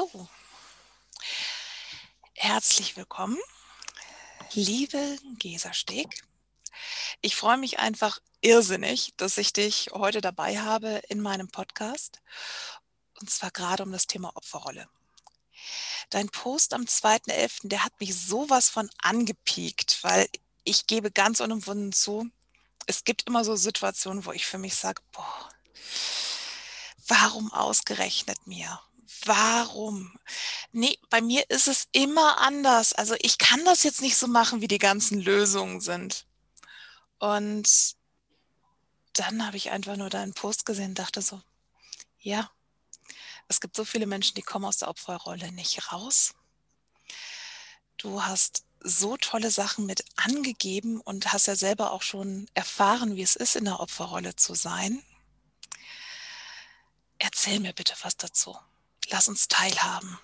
So, herzlich willkommen, liebe Gesa Steg. Ich freue mich einfach irrsinnig, dass ich dich heute dabei habe in meinem Podcast. Und zwar gerade um das Thema Opferrolle. Dein Post am 2.11., der hat mich sowas von angepiekt, weil ich gebe ganz unumwunden zu, es gibt immer so Situationen, wo ich für mich sage, boah, warum ausgerechnet mir? Warum? Nee, bei mir ist es immer anders. Also ich kann das jetzt nicht so machen, wie die ganzen Lösungen sind. Und dann habe ich einfach nur deinen Post gesehen dachte so, ja, es gibt so viele Menschen, die kommen aus der Opferrolle nicht raus. Du hast so tolle Sachen mit angegeben und hast ja selber auch schon erfahren, wie es ist, in der Opferrolle zu sein. Erzähl mir bitte was dazu. Lass uns teilhaben.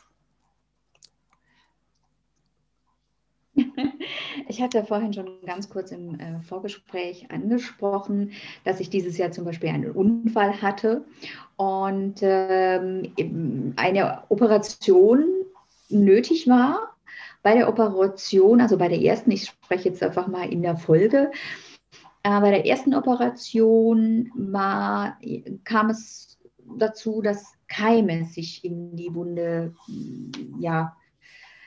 Ich hatte vorhin schon ganz kurz im äh, Vorgespräch angesprochen, dass ich dieses Jahr zum Beispiel einen Unfall hatte und ähm, eine Operation nötig war. Bei der Operation, also bei der ersten, ich spreche jetzt einfach mal in der Folge, äh, bei der ersten Operation war, kam es dazu, dass Keime sich in die Wunde, ja,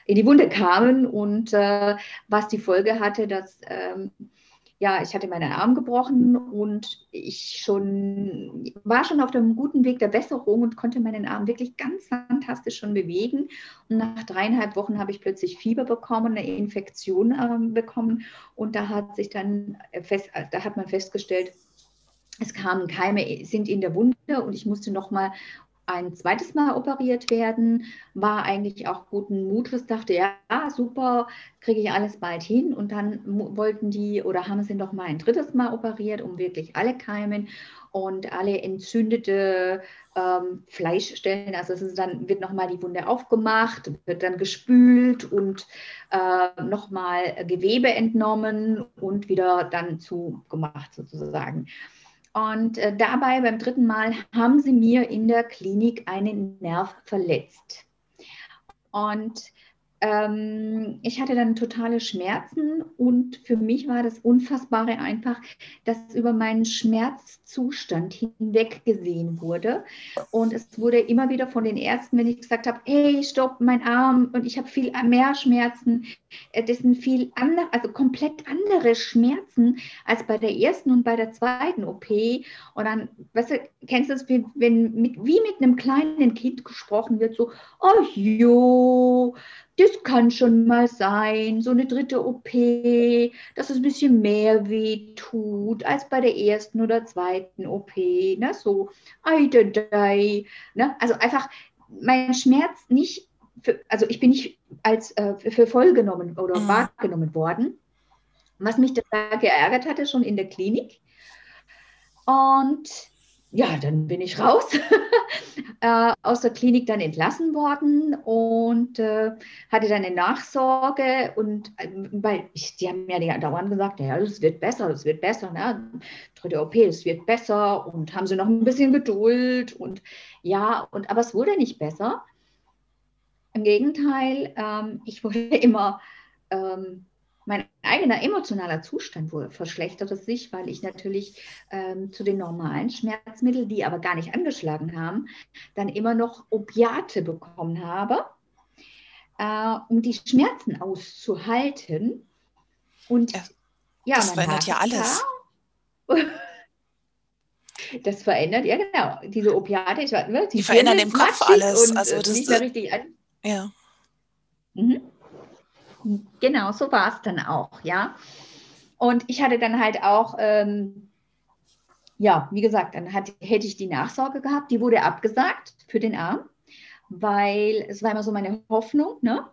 in die Wunde kamen. Und äh, was die Folge hatte, dass ähm, ja, ich hatte meinen Arm gebrochen und ich schon war schon auf dem guten Weg der Besserung und konnte meinen Arm wirklich ganz fantastisch schon bewegen. Und nach dreieinhalb Wochen habe ich plötzlich Fieber bekommen, eine Infektion äh, bekommen. Und da hat sich dann fest, da hat man festgestellt, es kamen Keime, sind in der Wunde. Und ich musste nochmal ein zweites Mal operiert werden, war eigentlich auch guten Mutes, dachte, ja, super, kriege ich alles bald hin. Und dann wollten die oder haben sie noch mal ein drittes Mal operiert, um wirklich alle Keimen und alle entzündete ähm, Fleischstellen, also es ist dann wird nochmal die Wunde aufgemacht, wird dann gespült und äh, nochmal Gewebe entnommen und wieder dann zugemacht sozusagen. Und äh, dabei beim dritten Mal haben sie mir in der Klinik einen Nerv verletzt. Und ähm, ich hatte dann totale Schmerzen und für mich war das Unfassbare einfach, dass über meinen Schmerzzustand hinweg gesehen wurde. Und es wurde immer wieder von den Ärzten, wenn ich gesagt habe, hey, stopp, mein Arm und ich habe viel mehr Schmerzen, äh, das sind viel andere, also komplett andere Schmerzen als bei der ersten und bei der zweiten OP. Und dann, weißt du, kennst du das, wie, wenn mit, wie mit einem kleinen Kind gesprochen wird, so, oh jo, das kann schon mal sein, so eine dritte OP, dass es ein bisschen mehr weh tut als bei der ersten oder zweiten OP. Ne? So, ne? Also einfach mein Schmerz nicht, für, also ich bin nicht als äh, für voll genommen oder mhm. wahrgenommen worden. Was mich da geärgert hatte, schon in der Klinik. Und ja, dann bin ich raus, äh, aus der Klinik dann entlassen worden und äh, hatte dann eine Nachsorge und äh, weil ich, die haben mir ja dauernd gesagt, ja, das wird besser, das wird besser, ne? dritte OP, es wird besser und haben sie noch ein bisschen Geduld und ja, und aber es wurde nicht besser. Im Gegenteil, ähm, ich wurde immer ähm, mein eigener emotionaler Zustand wurde, verschlechterte sich, weil ich natürlich ähm, zu den normalen Schmerzmitteln, die aber gar nicht angeschlagen haben, dann immer noch Opiate bekommen habe, äh, um die Schmerzen auszuhalten. Und ja, ja das verändert ja alles. Das verändert, ja genau. Diese Opiate, ich, ne, die, die verändern im Kopf alles. Und, also das nicht mehr richtig an. Ja. Mhm. Genau, so war es dann auch, ja. Und ich hatte dann halt auch, ähm, ja, wie gesagt, dann hat, hätte ich die Nachsorge gehabt, die wurde abgesagt für den Arm, weil es war immer so meine Hoffnung, ne?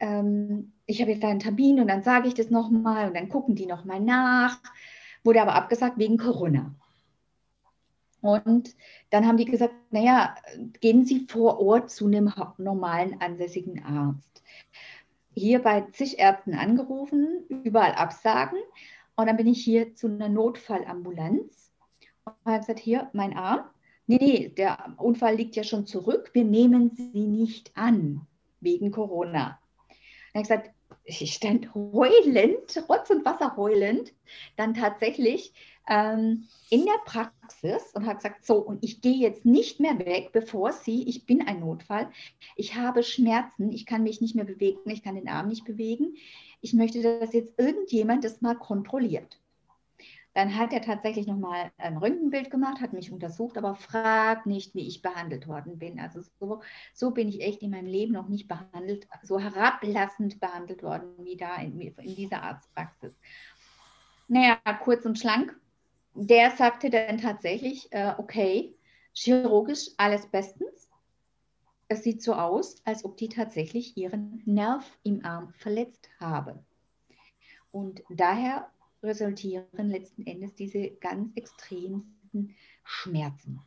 Ähm, ich habe jetzt einen Termin und dann sage ich das nochmal und dann gucken die nochmal nach. Wurde aber abgesagt wegen Corona. Und dann haben die gesagt, naja, gehen Sie vor Ort zu einem normalen ansässigen Arzt hier bei zig Ärzten angerufen, überall Absagen. Und dann bin ich hier zu einer Notfallambulanz und habe gesagt, hier, mein Arm, nee, nee, der Unfall liegt ja schon zurück, wir nehmen sie nicht an, wegen Corona. Dann habe ich gesagt, ich stand heulend, Rotz und Wasser heulend, dann tatsächlich ähm, in der Praxis und habe gesagt, so, und ich gehe jetzt nicht mehr weg, bevor Sie, ich bin ein Notfall, ich habe Schmerzen, ich kann mich nicht mehr bewegen, ich kann den Arm nicht bewegen. Ich möchte, dass jetzt irgendjemand das mal kontrolliert. Dann hat er tatsächlich nochmal ein Röntgenbild gemacht, hat mich untersucht, aber fragt nicht, wie ich behandelt worden bin. Also so, so bin ich echt in meinem Leben noch nicht behandelt, so herablassend behandelt worden wie da in, in dieser Arztpraxis. Naja, kurz und schlank. Der sagte dann tatsächlich, äh, okay, chirurgisch alles bestens. Es sieht so aus, als ob die tatsächlich ihren Nerv im Arm verletzt haben. Und daher resultieren letzten Endes diese ganz extremsten Schmerzen.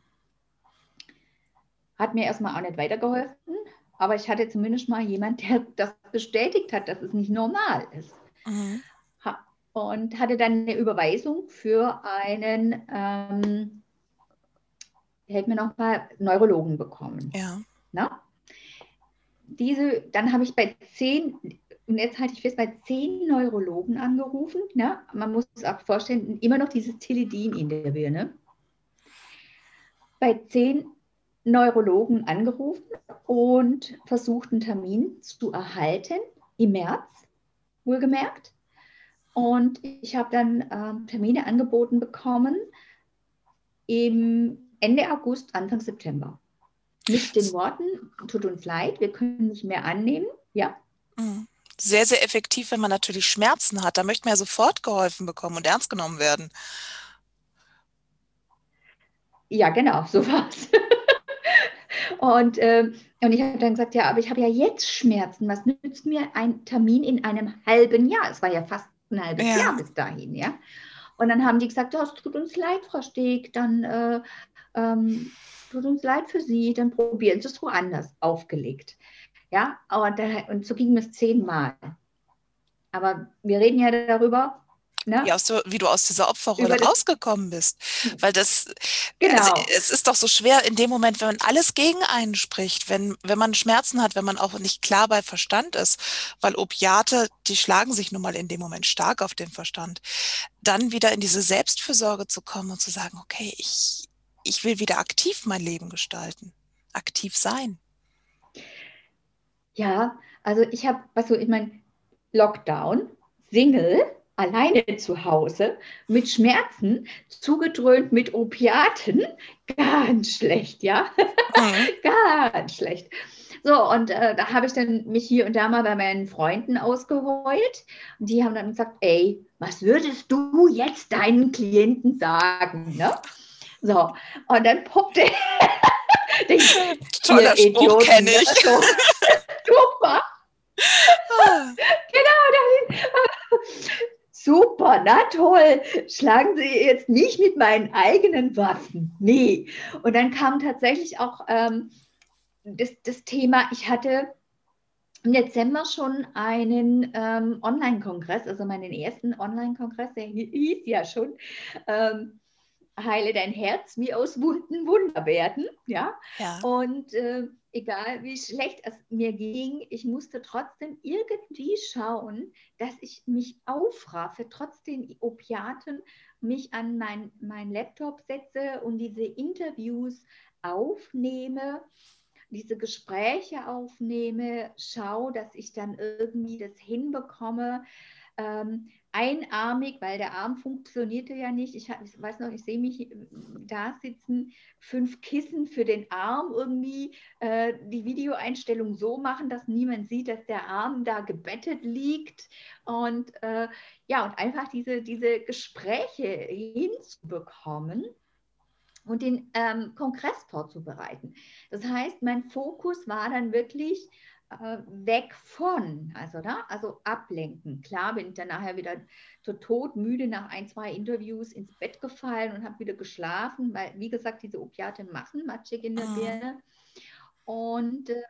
Hat mir erstmal auch nicht weitergeholfen, aber ich hatte zumindest mal jemand, der das bestätigt hat, dass es nicht normal ist. Mhm. Und hatte dann eine Überweisung für einen, ähm, hält mir noch mal Neurologen bekommen. Ja. Na? Diese, dann habe ich bei zehn und jetzt halte ich fest, bei zehn Neurologen angerufen. Ne? Man muss sich auch vorstellen, immer noch dieses Teledin in der Birne. Bei zehn Neurologen angerufen und versucht, einen Termin zu erhalten, im März, wohlgemerkt. Und ich habe dann ähm, Termine angeboten bekommen im Ende August, Anfang September. Mit den Worten, tut uns leid, wir können nicht mehr annehmen. Ja. Mhm sehr, sehr effektiv, wenn man natürlich Schmerzen hat. Da möchte man ja sofort geholfen bekommen und ernst genommen werden. Ja, genau, so war es. und, äh, und ich habe dann gesagt, ja, aber ich habe ja jetzt Schmerzen. Was nützt mir ein Termin in einem halben Jahr? Es war ja fast ein halbes ja. Jahr bis dahin, ja. Und dann haben die gesagt, oh, es tut uns leid, Frau Steg, dann äh, ähm, tut uns leid für Sie, dann probieren Sie es woanders aufgelegt. Ja, und, und so ging es zehnmal. Aber wir reden ja darüber, Ne? Wie, du, wie, du aus dieser Opferrolle rausgekommen bist. Weil das, genau. also, es ist doch so schwer in dem Moment, wenn man alles gegen einen spricht, wenn, wenn man Schmerzen hat, wenn man auch nicht klar bei Verstand ist, weil Opiate, die schlagen sich nun mal in dem Moment stark auf den Verstand, dann wieder in diese Selbstfürsorge zu kommen und zu sagen, okay, ich, ich will wieder aktiv mein Leben gestalten, aktiv sein. Ja, also ich habe, was so, ich meine, Lockdown, Single, alleine zu Hause, mit Schmerzen, zugedröhnt mit Opiaten, ganz schlecht, ja, mhm. ganz schlecht. So, und äh, da habe ich dann mich hier und da mal bei meinen Freunden ausgeheult. Und die haben dann gesagt, ey, was würdest du jetzt deinen Klienten sagen? Ne? So, und dann poppte den Toller Spruch kenne ich. So, super. Ah. genau, super, na toll. Schlagen Sie jetzt nicht mit meinen eigenen Waffen. Nee. Und dann kam tatsächlich auch ähm, das, das Thema, ich hatte im Dezember schon einen ähm, Online-Kongress, also meinen ersten Online-Kongress, der hieß ja schon ähm, Heile dein Herz, wie aus Wunden Wunder werden. Ja. ja. Und äh, egal wie schlecht es mir ging, ich musste trotzdem irgendwie schauen, dass ich mich aufraffe, trotz den Opiaten, mich an mein, mein Laptop setze und diese Interviews aufnehme, diese Gespräche aufnehme, schaue, dass ich dann irgendwie das hinbekomme. Ähm, einarmig, weil der Arm funktionierte ja nicht. Ich, ich weiß noch, ich sehe mich äh, da sitzen, fünf Kissen für den Arm irgendwie, äh, die Videoeinstellung so machen, dass niemand sieht, dass der Arm da gebettet liegt und äh, ja, und einfach diese, diese Gespräche hinzubekommen und den ähm, Kongress vorzubereiten. Das heißt, mein Fokus war dann wirklich äh, weg von, also, da, also ablenken. Klar bin ich dann nachher wieder so todmüde nach ein, zwei Interviews ins Bett gefallen und habe wieder geschlafen, weil, wie gesagt, diese Opiate machen matschig in der mhm. Birne. Und äh,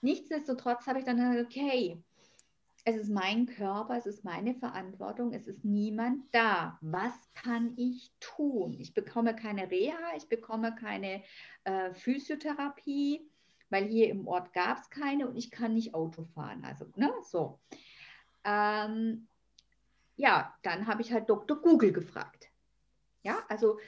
nichtsdestotrotz habe ich dann gesagt, okay, es ist mein Körper, es ist meine Verantwortung, es ist niemand da. Was kann ich tun? Ich bekomme keine Reha, ich bekomme keine äh, Physiotherapie, weil hier im Ort gab es keine und ich kann nicht Auto fahren. Also, ne, so. Ähm, ja, dann habe ich halt Dr. Google gefragt. Ja, also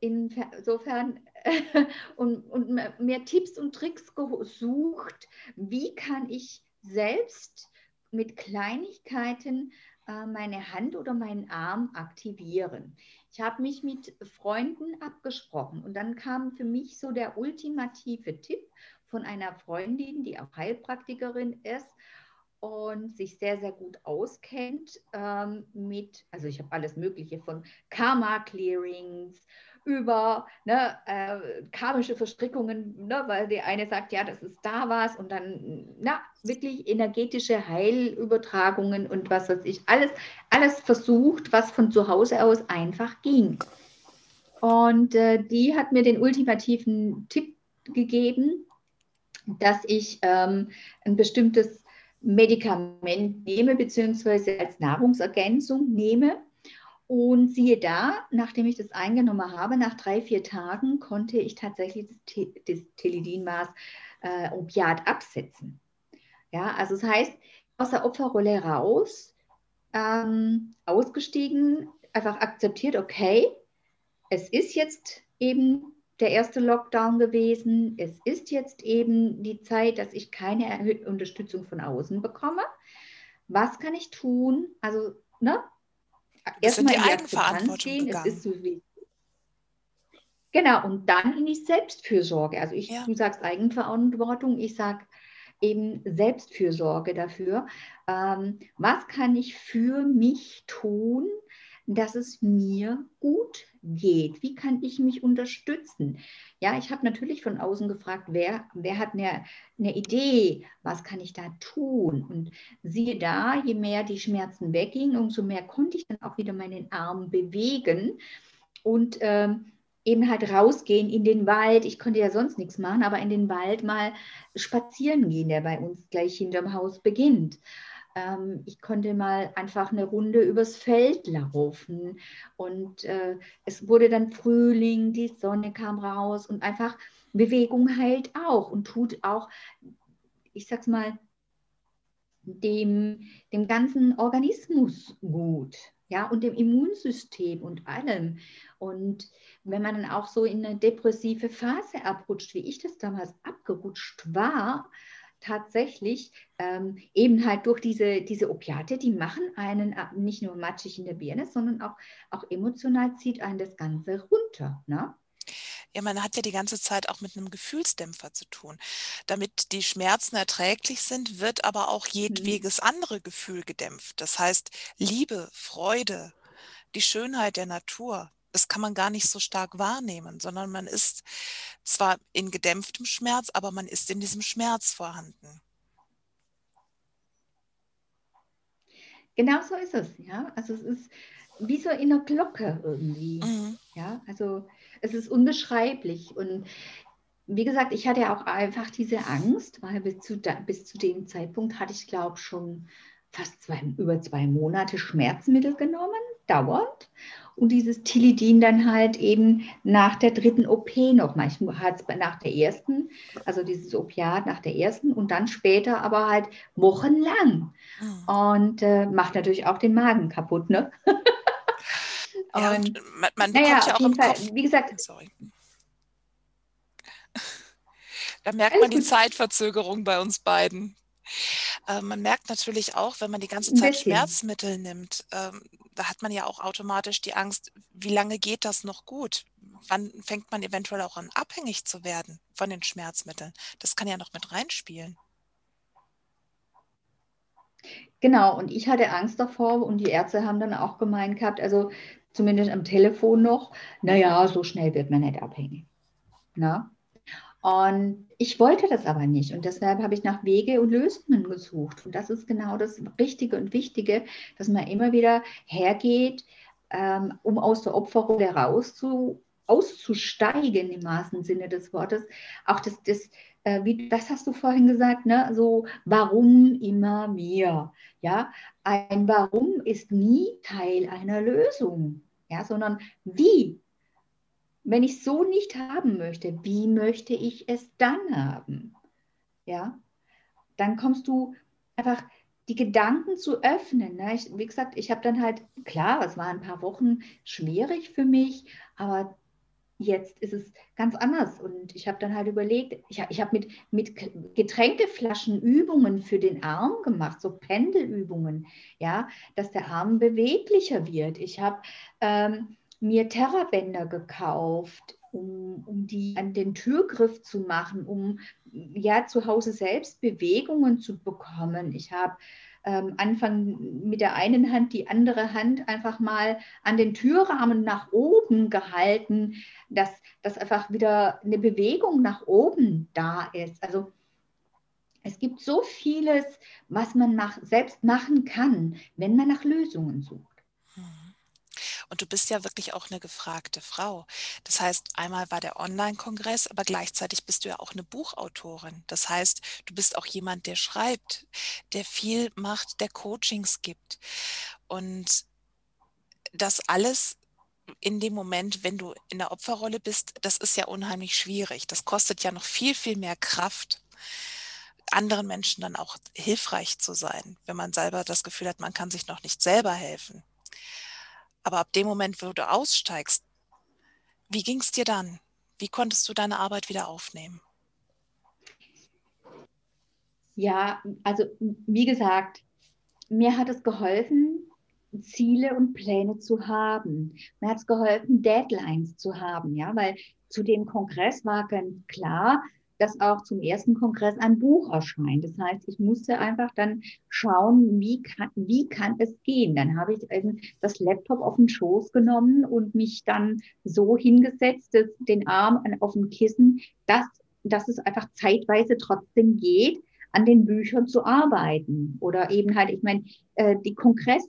insofern und, und mehr Tipps und Tricks gesucht, wie kann ich selbst mit Kleinigkeiten äh, meine Hand oder meinen Arm aktivieren. Ich habe mich mit Freunden abgesprochen und dann kam für mich so der ultimative Tipp von einer Freundin, die auch Heilpraktikerin ist und sich sehr, sehr gut auskennt ähm, mit, also ich habe alles Mögliche von Karma-Clearings über ne, äh, karmische Verstrickungen, ne, weil die eine sagt, ja, das ist da was und dann na, wirklich energetische Heilübertragungen und was weiß ich, alles, alles versucht, was von zu Hause aus einfach ging. Und äh, die hat mir den ultimativen Tipp gegeben, dass ich ähm, ein bestimmtes Medikament nehme, beziehungsweise als Nahrungsergänzung nehme und siehe da, nachdem ich das eingenommen habe, nach drei, vier Tagen konnte ich tatsächlich das, das Telidinmaß äh, Opiat absetzen. Ja, also das heißt, aus der Opferrolle raus, ähm, ausgestiegen, einfach akzeptiert, okay, es ist jetzt eben der erste Lockdown gewesen, es ist jetzt eben die Zeit, dass ich keine erhöhte Unterstützung von außen bekomme. Was kann ich tun? Also, ne, erstmal in die Eigenverantwortung gehen. Es ist so wie Genau, und dann in die Selbstfürsorge. Also ich, ja. du sagst Eigenverantwortung, ich sage eben Selbstfürsorge dafür. Ähm, was kann ich für mich tun, dass es mir gut geht? Wie kann ich mich unterstützen? Ja, ich habe natürlich von außen gefragt, wer, wer hat eine, eine Idee, was kann ich da tun? Und siehe da, je mehr die Schmerzen weggingen, umso mehr konnte ich dann auch wieder meinen Arm bewegen und ähm, eben halt rausgehen in den Wald. Ich konnte ja sonst nichts machen, aber in den Wald mal spazieren gehen, der bei uns gleich hinterm Haus beginnt. Ähm, ich konnte mal einfach eine Runde übers Feld laufen und äh, es wurde dann Frühling, die Sonne kam raus und einfach Bewegung heilt auch und tut auch, ich sag's mal, dem, dem ganzen Organismus gut, ja, und dem Immunsystem und allem. Und wenn man dann auch so in eine depressive Phase abrutscht, wie ich das damals abgerutscht war, tatsächlich ähm, eben halt durch diese, diese Opiate, die machen einen nicht nur matschig in der Birne, sondern auch, auch emotional zieht einen das Ganze runter. Ne? Ja, man hat ja die ganze Zeit auch mit einem Gefühlsdämpfer zu tun. Damit die Schmerzen erträglich sind, wird aber auch mhm. jedwedes andere Gefühl gedämpft. Das heißt Liebe, Freude, die Schönheit der Natur, das kann man gar nicht so stark wahrnehmen, sondern man ist zwar in gedämpftem Schmerz, aber man ist in diesem Schmerz vorhanden. Genau so ist es, ja. Also es ist wie so in einer Glocke irgendwie. Mhm. Ja, also es ist unbeschreiblich. Und wie gesagt, ich hatte ja auch einfach diese Angst, weil bis zu, da, bis zu dem Zeitpunkt hatte ich, glaube ich, schon fast zwei, über zwei Monate Schmerzmittel genommen, dauernd und dieses Tilidin dann halt eben nach der dritten OP nochmal. Ich hatte es nach der ersten, also dieses Opiat nach der ersten und dann später aber halt wochenlang. Mhm. Und äh, macht natürlich auch den Magen kaputt, ne? ja, und, man, man naja, ja auch im Fall, Kopf. Wie gesagt, sorry. Da merkt man die Zeitverzögerung bei uns beiden. Äh, man merkt natürlich auch, wenn man die ganze Zeit Schmerzmittel nimmt, ähm, da hat man ja auch automatisch die Angst, wie lange geht das noch gut? Wann fängt man eventuell auch an, abhängig zu werden von den Schmerzmitteln? Das kann ja noch mit reinspielen. Genau, und ich hatte Angst davor und die Ärzte haben dann auch gemeint gehabt, also zumindest am Telefon noch, naja, so schnell wird man nicht abhängig. Na? Und ich wollte das aber nicht. Und deshalb habe ich nach Wege und Lösungen gesucht. Und das ist genau das Richtige und Wichtige, dass man immer wieder hergeht, ähm, um aus der Opferrolle rauszukommen auszusteigen im wahrsten Sinne des Wortes. Auch das, das äh, wie, das hast du vorhin gesagt, ne? so warum immer mir. Ja, ein Warum ist nie Teil einer Lösung, ja, sondern wie. Wenn ich so nicht haben möchte, wie möchte ich es dann haben? Ja, dann kommst du einfach die Gedanken zu öffnen. Ne? Ich, wie gesagt, ich habe dann halt, klar, es waren ein paar Wochen schwierig für mich, aber jetzt ist es ganz anders. Und ich habe dann halt überlegt, ich, ich habe mit, mit Getränkeflaschen Übungen für den Arm gemacht, so Pendelübungen, ja, dass der Arm beweglicher wird. Ich habe ähm, mir Terrabänder gekauft, um, um die an den Türgriff zu machen, um ja zu Hause selbst Bewegungen zu bekommen. Ich habe ähm, Anfang mit der einen Hand die andere Hand einfach mal an den Türrahmen nach oben gehalten, dass, dass einfach wieder eine Bewegung nach oben da ist. Also es gibt so vieles, was man mach, selbst machen kann, wenn man nach Lösungen sucht. Und du bist ja wirklich auch eine gefragte Frau. Das heißt, einmal war der Online-Kongress, aber gleichzeitig bist du ja auch eine Buchautorin. Das heißt, du bist auch jemand, der schreibt, der viel macht, der Coachings gibt. Und das alles in dem Moment, wenn du in der Opferrolle bist, das ist ja unheimlich schwierig. Das kostet ja noch viel, viel mehr Kraft anderen Menschen dann auch hilfreich zu sein, wenn man selber das Gefühl hat, man kann sich noch nicht selber helfen. Aber ab dem Moment, wo du aussteigst, wie ging es dir dann? Wie konntest du deine Arbeit wieder aufnehmen? Ja, also wie gesagt, mir hat es geholfen, Ziele und Pläne zu haben. Mir hat es geholfen, Deadlines zu haben, ja, weil zu dem Kongress war ganz klar, dass auch zum ersten Kongress ein Buch erscheint. Das heißt, ich musste einfach dann schauen, wie kann, wie kann es gehen. Dann habe ich eben das Laptop auf den Schoß genommen und mich dann so hingesetzt, dass den Arm auf dem Kissen, dass, dass es einfach zeitweise trotzdem geht, an den Büchern zu arbeiten. Oder eben halt, ich meine, äh, die Kongress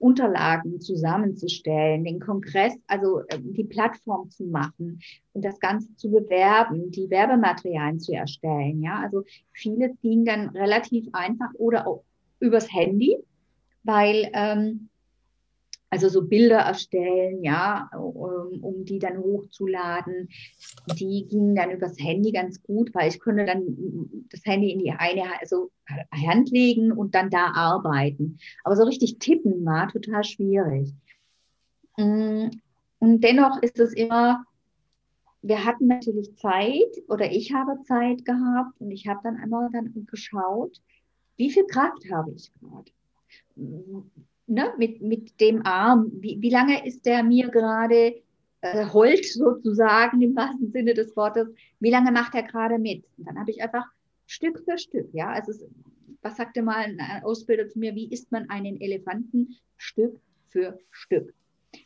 Unterlagen zusammenzustellen, den Kongress, also äh, die Plattform zu machen und das Ganze zu bewerben, die Werbematerialien zu erstellen. Ja, also vieles ging dann relativ einfach oder auch übers Handy, weil ähm, also so Bilder erstellen, ja, um, die dann hochzuladen. Die gingen dann übers Handy ganz gut, weil ich konnte dann das Handy in die eine also Hand legen und dann da arbeiten. Aber so richtig tippen war total schwierig. Mm, und dennoch ist es immer, wir hatten natürlich Zeit oder ich habe Zeit gehabt und ich habe dann einmal dann geschaut, wie viel Kraft habe ich gerade ne, mit, mit dem Arm, wie, wie lange ist der mir gerade äh, hold sozusagen im wahrsten Sinne des Wortes, wie lange macht er gerade mit? Und dann habe ich einfach Stück für Stück, ja, also es, was sagte mal ein Ausbilder zu mir, wie isst man einen Elefanten? Stück für Stück?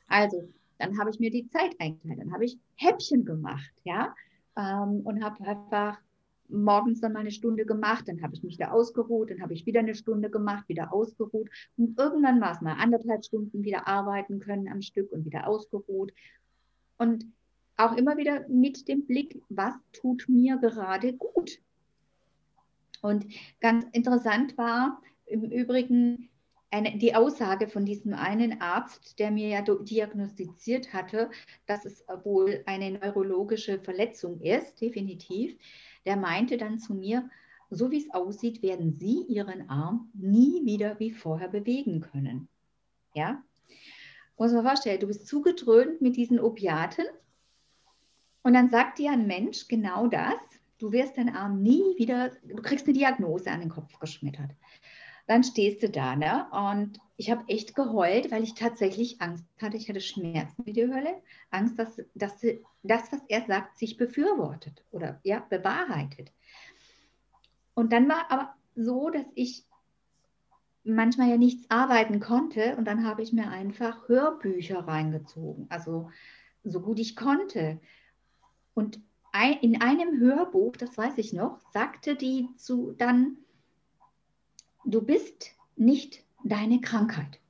Also, dann habe ich mir die Zeit eingeteilt, dann habe ich Häppchen gemacht, ja, ähm, und habe einfach morgens dann mal eine Stunde gemacht, dann habe ich mich da ausgeruht, dann habe ich wieder eine Stunde gemacht, wieder ausgeruht und irgendwann war es mal anderthalb Stunden wieder arbeiten können am Stück und wieder ausgeruht und auch immer wieder mit dem Blick, was tut mir gerade gut. Und ganz interessant war im Übrigen eine, die Aussage von diesem einen Arzt, der mir ja diagnostiziert hatte, dass es wohl eine neurologische Verletzung ist, definitiv der meinte dann zu mir, so wie es aussieht, werden Sie Ihren Arm nie wieder wie vorher bewegen können. Ja? Muss man vorstellen, du bist zugedröhnt mit diesen Opiaten und dann sagt dir ein Mensch genau das, du wirst deinen Arm nie wieder, du kriegst eine Diagnose an den Kopf geschmettert. Dann stehst du da ne? und ich habe echt geheult, weil ich tatsächlich Angst hatte. Ich hatte Schmerzen wie die Hölle. Angst, dass, dass das, was er sagt, sich befürwortet oder ja, bewahrheitet. Und dann war aber so, dass ich manchmal ja nichts arbeiten konnte und dann habe ich mir einfach Hörbücher reingezogen, also so gut ich konnte. Und in einem Hörbuch, das weiß ich noch, sagte die zu dann, du bist nicht deine Krankheit.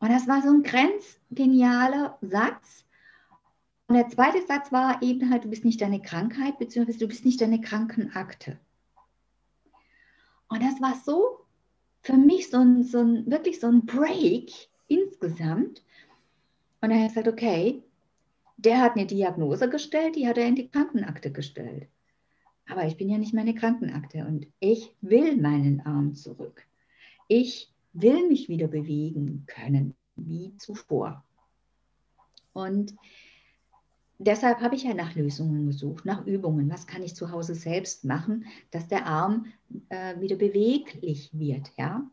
Und das war so ein grenzgenialer Satz. Und der zweite Satz war eben halt, du bist nicht deine Krankheit, beziehungsweise du bist nicht deine Krankenakte. Und das war so für mich so ein, so ein wirklich so ein Break insgesamt. Und er hat gesagt, okay, der hat eine Diagnose gestellt, die hat er in die Krankenakte gestellt. Aber ich bin ja nicht meine Krankenakte und ich will meinen Arm zurück. Ich will mich wieder bewegen können, wie zuvor. Und deshalb habe ich ja nach Lösungen gesucht, nach Übungen. Was kann ich zu Hause selbst machen, dass der Arm äh, wieder beweglich wird, ja?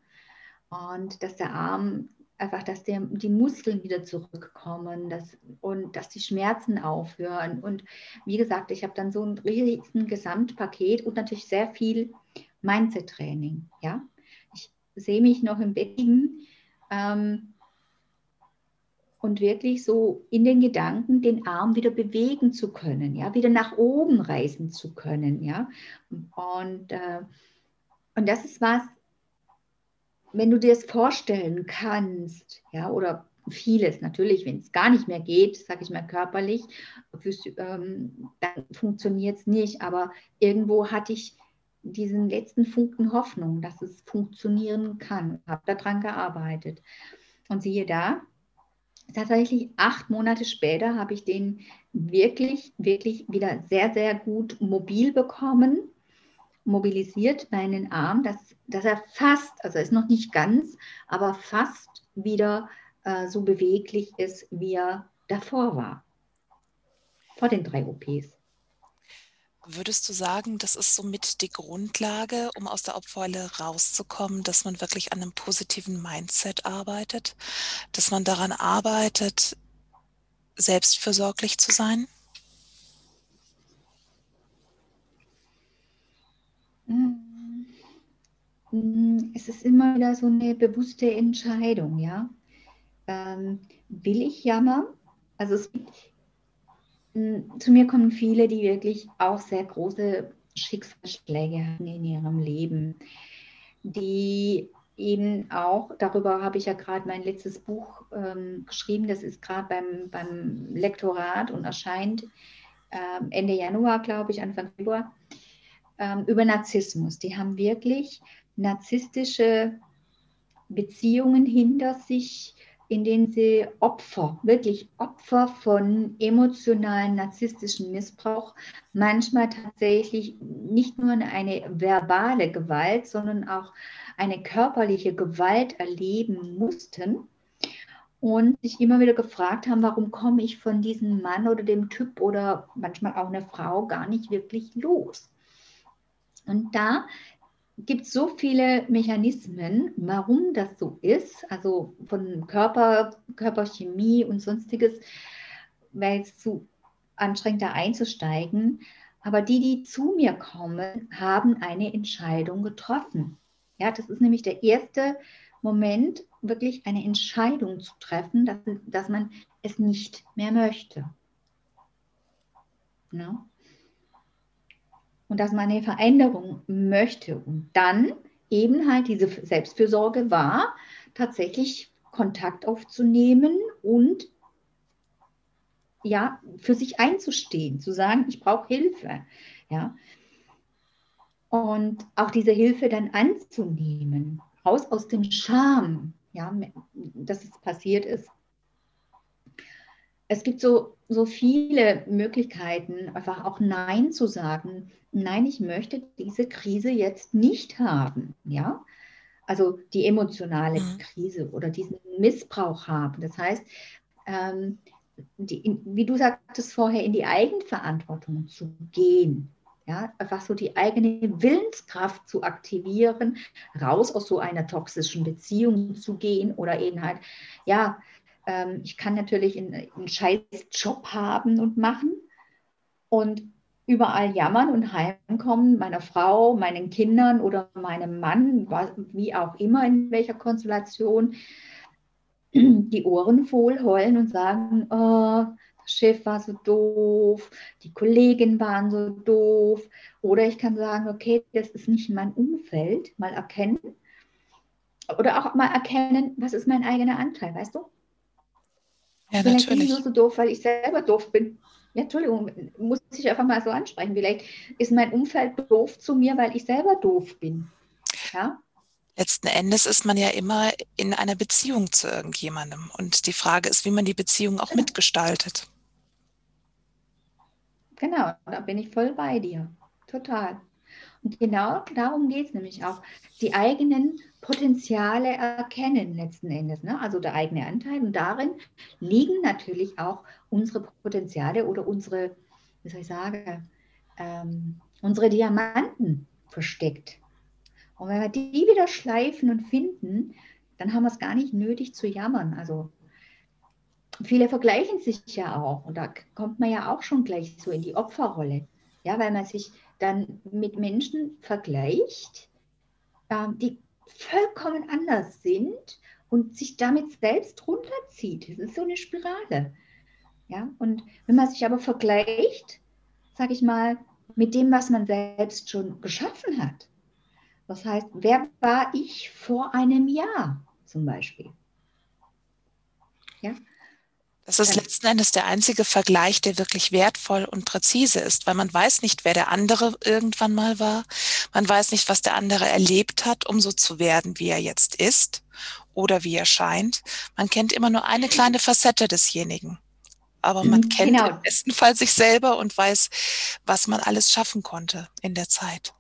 Und dass der Arm einfach, dass der, die Muskeln wieder zurückkommen dass, und dass die Schmerzen aufhören. Und wie gesagt, ich habe dann so ein riesiges Gesamtpaket und natürlich sehr viel Mindset-Training. Ja? Ich sehe mich noch im Bett liegen ähm, und wirklich so in den Gedanken, den Arm wieder bewegen zu können, ja, wieder nach oben reißen zu können. Ja? Und, äh, und das ist was, wenn du dir es vorstellen kannst, ja, oder vieles natürlich, wenn es gar nicht mehr geht, sage ich mal körperlich, ähm, dann funktioniert es nicht. Aber irgendwo hatte ich diesen letzten Funken Hoffnung, dass es funktionieren kann. Habe daran gearbeitet. Und siehe da, tatsächlich acht Monate später habe ich den wirklich, wirklich wieder sehr, sehr gut mobil bekommen mobilisiert meinen Arm, dass, dass er fast, also ist noch nicht ganz, aber fast wieder äh, so beweglich ist, wie er davor war. Vor den drei OPs. Würdest du sagen, das ist somit die Grundlage, um aus der Opferrolle rauszukommen, dass man wirklich an einem positiven Mindset arbeitet, dass man daran arbeitet, selbstfürsorglich zu sein? Es ist immer wieder so eine bewusste Entscheidung, ja. Ähm, will ich jammern? Also es gibt, mm, zu mir kommen viele, die wirklich auch sehr große Schicksalsschläge hatten in ihrem Leben, die eben auch, darüber habe ich ja gerade mein letztes Buch ähm, geschrieben, das ist gerade beim, beim Lektorat und erscheint ähm, Ende Januar, glaube ich, Anfang Februar, ähm, über Narzissmus. Die haben wirklich narzisstische Beziehungen hinter sich, in denen sie Opfer, wirklich Opfer von emotionalen narzisstischen Missbrauch, manchmal tatsächlich nicht nur eine verbale Gewalt, sondern auch eine körperliche Gewalt erleben mussten und sich immer wieder gefragt haben, warum komme ich von diesem Mann oder dem Typ oder manchmal auch eine Frau gar nicht wirklich los. Und da gibt es so viele Mechanismen, warum das so ist, also von Körper, Körperchemie und sonstiges, weil es zu anstrengend da einzusteigen. Aber die, die zu mir kommen, haben eine Entscheidung getroffen. Ja, das ist nämlich der erste Moment, wirklich eine Entscheidung zu treffen, dass, dass man es nicht mehr möchte. No? Und dass man eine Veränderung möchte. Und dann eben halt diese Selbstfürsorge war, tatsächlich Kontakt aufzunehmen und ja, für sich einzustehen, zu sagen, ich brauche Hilfe. Ja. Und auch diese Hilfe dann anzunehmen, raus aus dem Scham, ja, dass es passiert ist. Es gibt so, so viele Möglichkeiten, einfach auch Nein zu sagen, nein, ich möchte diese Krise jetzt nicht haben, ja. Also die emotionale mhm. Krise oder diesen Missbrauch haben. Das heißt, ähm, die, wie du sagtest vorher, in die Eigenverantwortung zu gehen. Ja, einfach so die eigene Willenskraft zu aktivieren, raus aus so einer toxischen Beziehung zu gehen oder eben halt, ja, ähm, ich kann natürlich einen, einen scheiß Job haben und machen und überall jammern und heimkommen, meiner Frau, meinen Kindern oder meinem Mann, wie auch immer, in welcher Konstellation, die Ohren voll heulen und sagen, oh, der Chef war so doof, die Kollegen waren so doof. Oder ich kann sagen, okay, das ist nicht mein Umfeld, mal erkennen. Oder auch mal erkennen, was ist mein eigener Anteil, weißt du? Ja, Vielleicht natürlich. bin ich nur so doof, weil ich selber doof bin. Ja, Entschuldigung, muss ich einfach mal so ansprechen. Vielleicht ist mein Umfeld doof zu mir, weil ich selber doof bin. Ja? Letzten Endes ist man ja immer in einer Beziehung zu irgendjemandem. Und die Frage ist, wie man die Beziehung auch genau. mitgestaltet. Genau, da bin ich voll bei dir. Total. Und genau darum geht es nämlich auch. Die eigenen Potenziale erkennen letzten Endes, ne? also der eigene Anteil. Und darin liegen natürlich auch unsere Potenziale oder unsere, wie soll ich sagen, ähm, unsere Diamanten versteckt. Und wenn wir die wieder schleifen und finden, dann haben wir es gar nicht nötig zu jammern. Also viele vergleichen sich ja auch und da kommt man ja auch schon gleich so in die Opferrolle. Ja, weil man sich dann mit Menschen vergleicht, äh, die vollkommen anders sind und sich damit selbst runterzieht. Das ist so eine Spirale. Ja, und wenn man sich aber vergleicht, sage ich mal, mit dem, was man selbst schon geschaffen hat. Das heißt, wer war ich vor einem Jahr zum Beispiel? Ja, das ist ja. letzten Endes der einzige Vergleich, der wirklich wertvoll und präzise ist, weil man weiß nicht, wer der andere irgendwann mal war. Man weiß nicht, was der andere erlebt hat, um so zu werden, wie er jetzt ist oder wie er scheint. Man kennt immer nur eine kleine Facette desjenigen. Aber man mhm, kennt genau. im besten Fall sich selber und weiß, was man alles schaffen konnte in der Zeit.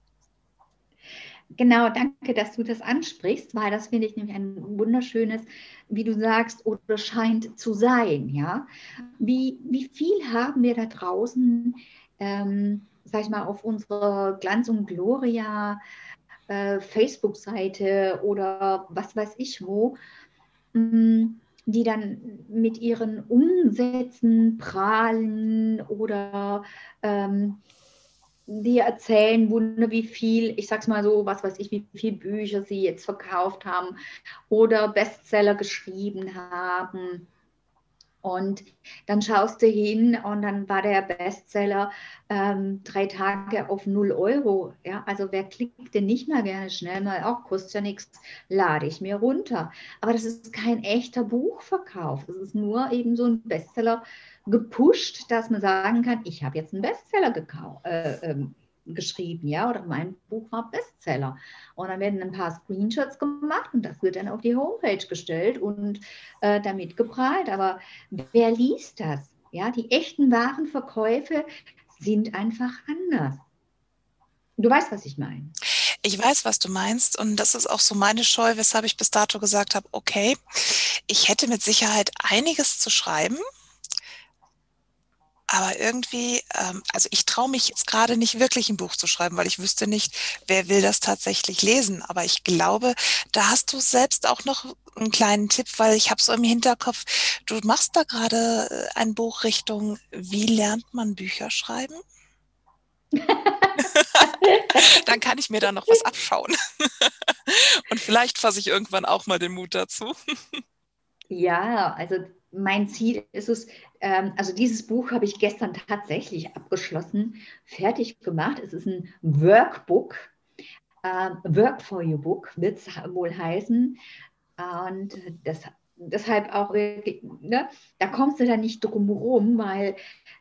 Genau, danke, dass du das ansprichst, weil das finde ich nämlich ein wunderschönes, wie du sagst, oder scheint zu sein. Ja, wie, wie viel haben wir da draußen, ähm, sag ich mal, auf unserer Glanz und Gloria äh, Facebook-Seite oder was weiß ich wo, mh, mm, die dann mit ihren Umsätzen prahlen oder ähm, die erzählen Wunder, wie viel, ich sag's mal so, was weiß ich, wie viele Bücher sie jetzt verkauft haben oder Bestseller geschrieben haben. Und dann schaust du hin und dann war der Bestseller ähm, drei Tage auf 0 Euro. Ja, also wer klickt denn nicht mal gerne schnell mal, auch kostet ja nichts, lade ich mir runter. Aber das ist kein echter Buchverkauf. Das ist nur eben so ein Bestseller gepusht, dass man sagen kann, ich habe jetzt einen Bestseller äh, ähm, geschrieben, ja, oder mein Buch war Bestseller. Und dann werden ein paar Screenshots gemacht und das wird dann auf die Homepage gestellt und äh, damit geprahlt. Aber wer liest das? Ja, die echten Warenverkäufe sind einfach anders. Du weißt, was ich meine. Ich weiß, was du meinst und das ist auch so meine Scheu, weshalb ich bis dato gesagt habe, okay, ich hätte mit Sicherheit einiges zu schreiben, aber irgendwie, ähm, also ich traue mich jetzt gerade nicht wirklich ein Buch zu schreiben, weil ich wüsste nicht, wer will das tatsächlich lesen. Aber ich glaube, da hast du selbst auch noch einen kleinen Tipp, weil ich habe so im Hinterkopf, du machst da gerade äh, ein Buch Richtung, wie lernt man Bücher schreiben? Dann kann ich mir da noch was abschauen. Und vielleicht fasse ich irgendwann auch mal den Mut dazu. Ja, also mein Ziel ist es, ähm, also dieses Buch habe ich gestern tatsächlich abgeschlossen, fertig gemacht. Es ist ein Workbook, äh, Work for You Book wird es wohl heißen. Und das, deshalb auch wirklich, ne, da kommst du dann nicht drum herum, weil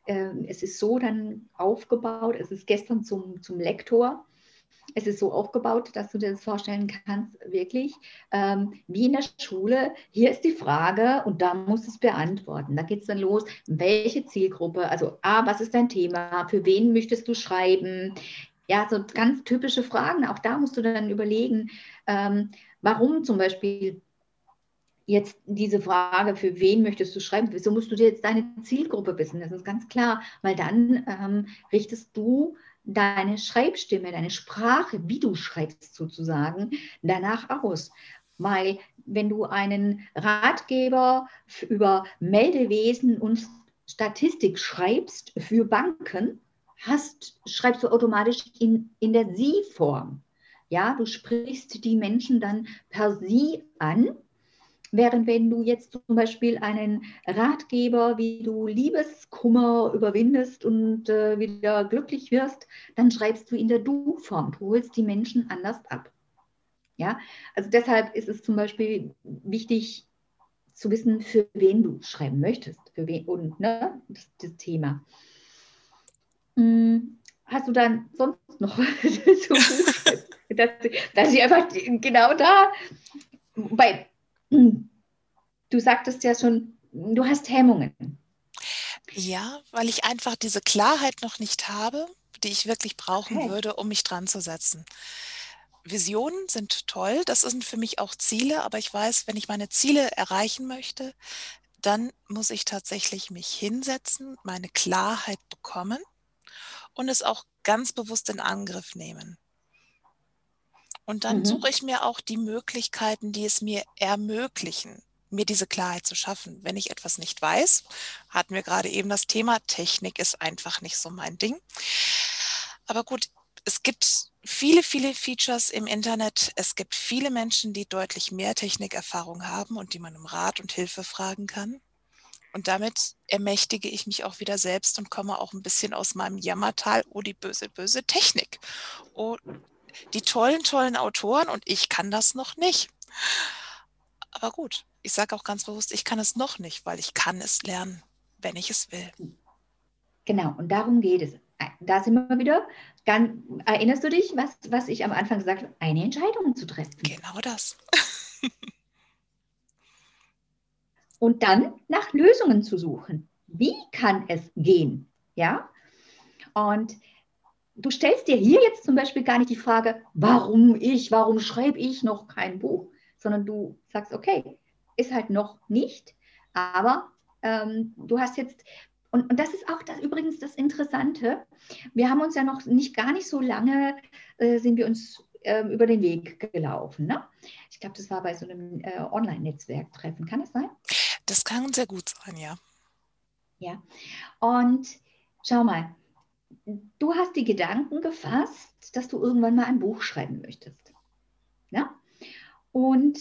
äh, es ist so dann aufgebaut, es ist gestern zum, zum Lektor es ist so aufgebaut, dass du dir das vorstellen kannst, wirklich ähm, wie in der Schule. Hier ist die Frage und da musst du es beantworten. Da geht es dann los, welche Zielgruppe, also A, was ist dein Thema, für wen möchtest du schreiben? Ja, so ganz typische Fragen. Auch da musst du dann überlegen, ähm, warum zum Beispiel jetzt diese Frage, für wen möchtest du schreiben, wieso musst du dir jetzt deine Zielgruppe wissen? Das ist ganz klar, weil dann ähm, richtest du deine Schreibstimme, deine Sprache, wie du schreibst sozusagen, danach aus. Weil wenn du einen Ratgeber über Meldewesen und Statistik schreibst für Banken, hast, schreibst du automatisch in, in der Sie-Form. Ja, du sprichst die Menschen dann per Sie an Während wenn du jetzt zum Beispiel einen Ratgeber, wie du Liebeskummer überwindest und äh, wieder glücklich wirst, dann schreibst du in der Du-Form. Du holst die Menschen anders ab. Ja, also deshalb ist es zum Beispiel wichtig zu wissen, für wen du schreiben möchtest, für wen und ne, das, das Thema. Hm, hast du dann sonst noch so dass, dass ich einfach genau da, weil du sagtest ja schon, du hast Hemmungen. Ja, weil ich einfach diese Klarheit noch nicht habe, die ich wirklich brauchen okay. würde, um mich dran zu setzen. Visionen sind toll, das sind für mich auch Ziele, aber ich weiß, wenn ich meine Ziele erreichen möchte, dann muss ich tatsächlich mich hinsetzen, meine Klarheit bekommen und es auch ganz bewusst in Angriff nehmen. Und dann mhm. suche ich mir auch die Möglichkeiten, die es mir ermöglichen, mir diese Klarheit zu schaffen. Wenn ich etwas nicht weiß, hatten wir gerade eben das Thema, Technik ist einfach nicht so mein Ding. Aber gut, es gibt viele, viele Features im Internet. Es gibt viele Menschen, die deutlich mehr Technikerfahrung haben und die man um Rat und Hilfe fragen kann. Und damit ermächtige ich mich auch wieder selbst und komme auch ein bisschen aus meinem Jammertal, oh, die böse, böse Technik. Oh, die tollen, tollen Autoren und ich kann das noch nicht. Aber gut, ich sage auch ganz bewusst, ich kann es noch nicht, weil ich kann es lernen, wenn ich es will. Genau, und darum geht es. Da sind wir wieder. Ganz, erinnerst du dich, was, was ich am Anfang gesagt habe? Eine Entscheidung zu treffen. Genau das. und dann nach Lösungen zu suchen. Wie kann es gehen? Ja? Und du stellst dir hier jetzt zum Beispiel gar nicht die Frage, warum ich, warum schreibe ich noch kein Buch, sondern du sagst, okay, ist halt noch nicht, aber ähm, du hast jetzt, und, und das ist auch das übrigens das Interessante, wir haben uns ja noch nicht gar nicht so lange, äh, sind wir uns äh, über den Weg gelaufen. Ne? Ich glaube, das war bei so einem äh, Online-Netzwerktreffen, kann das sein? Das kann sehr gut sein, ja. Ja, und schau mal, du hast die Gedanken gefasst, dass du irgendwann mal ein Buch schreiben möchtest. Ja? Und